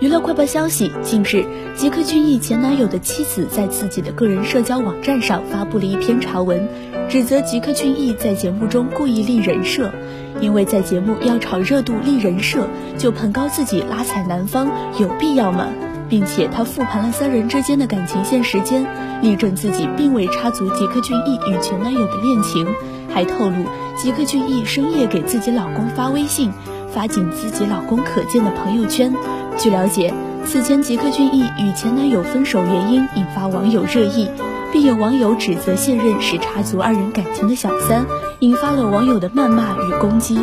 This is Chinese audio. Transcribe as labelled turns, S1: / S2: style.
S1: 娱乐快报消息：近日，吉克隽逸前男友的妻子在自己的个人社交网站上发布了一篇长文，指责吉克隽逸在节目中故意立人设，因为在节目要炒热度立人设，就捧高自己拉踩男方，有必要吗？并且他复盘了三人之间的感情线时间，力证自己并未插足吉克隽逸与前男友的恋情，还透露吉克隽逸深夜给自己老公发微信。发仅自己老公可见的朋友圈。据了解，此前吉克隽逸与前男友分手原因引发网友热议，并有网友指责现任是插足二人感情的小三，引发了网友的谩骂与攻击。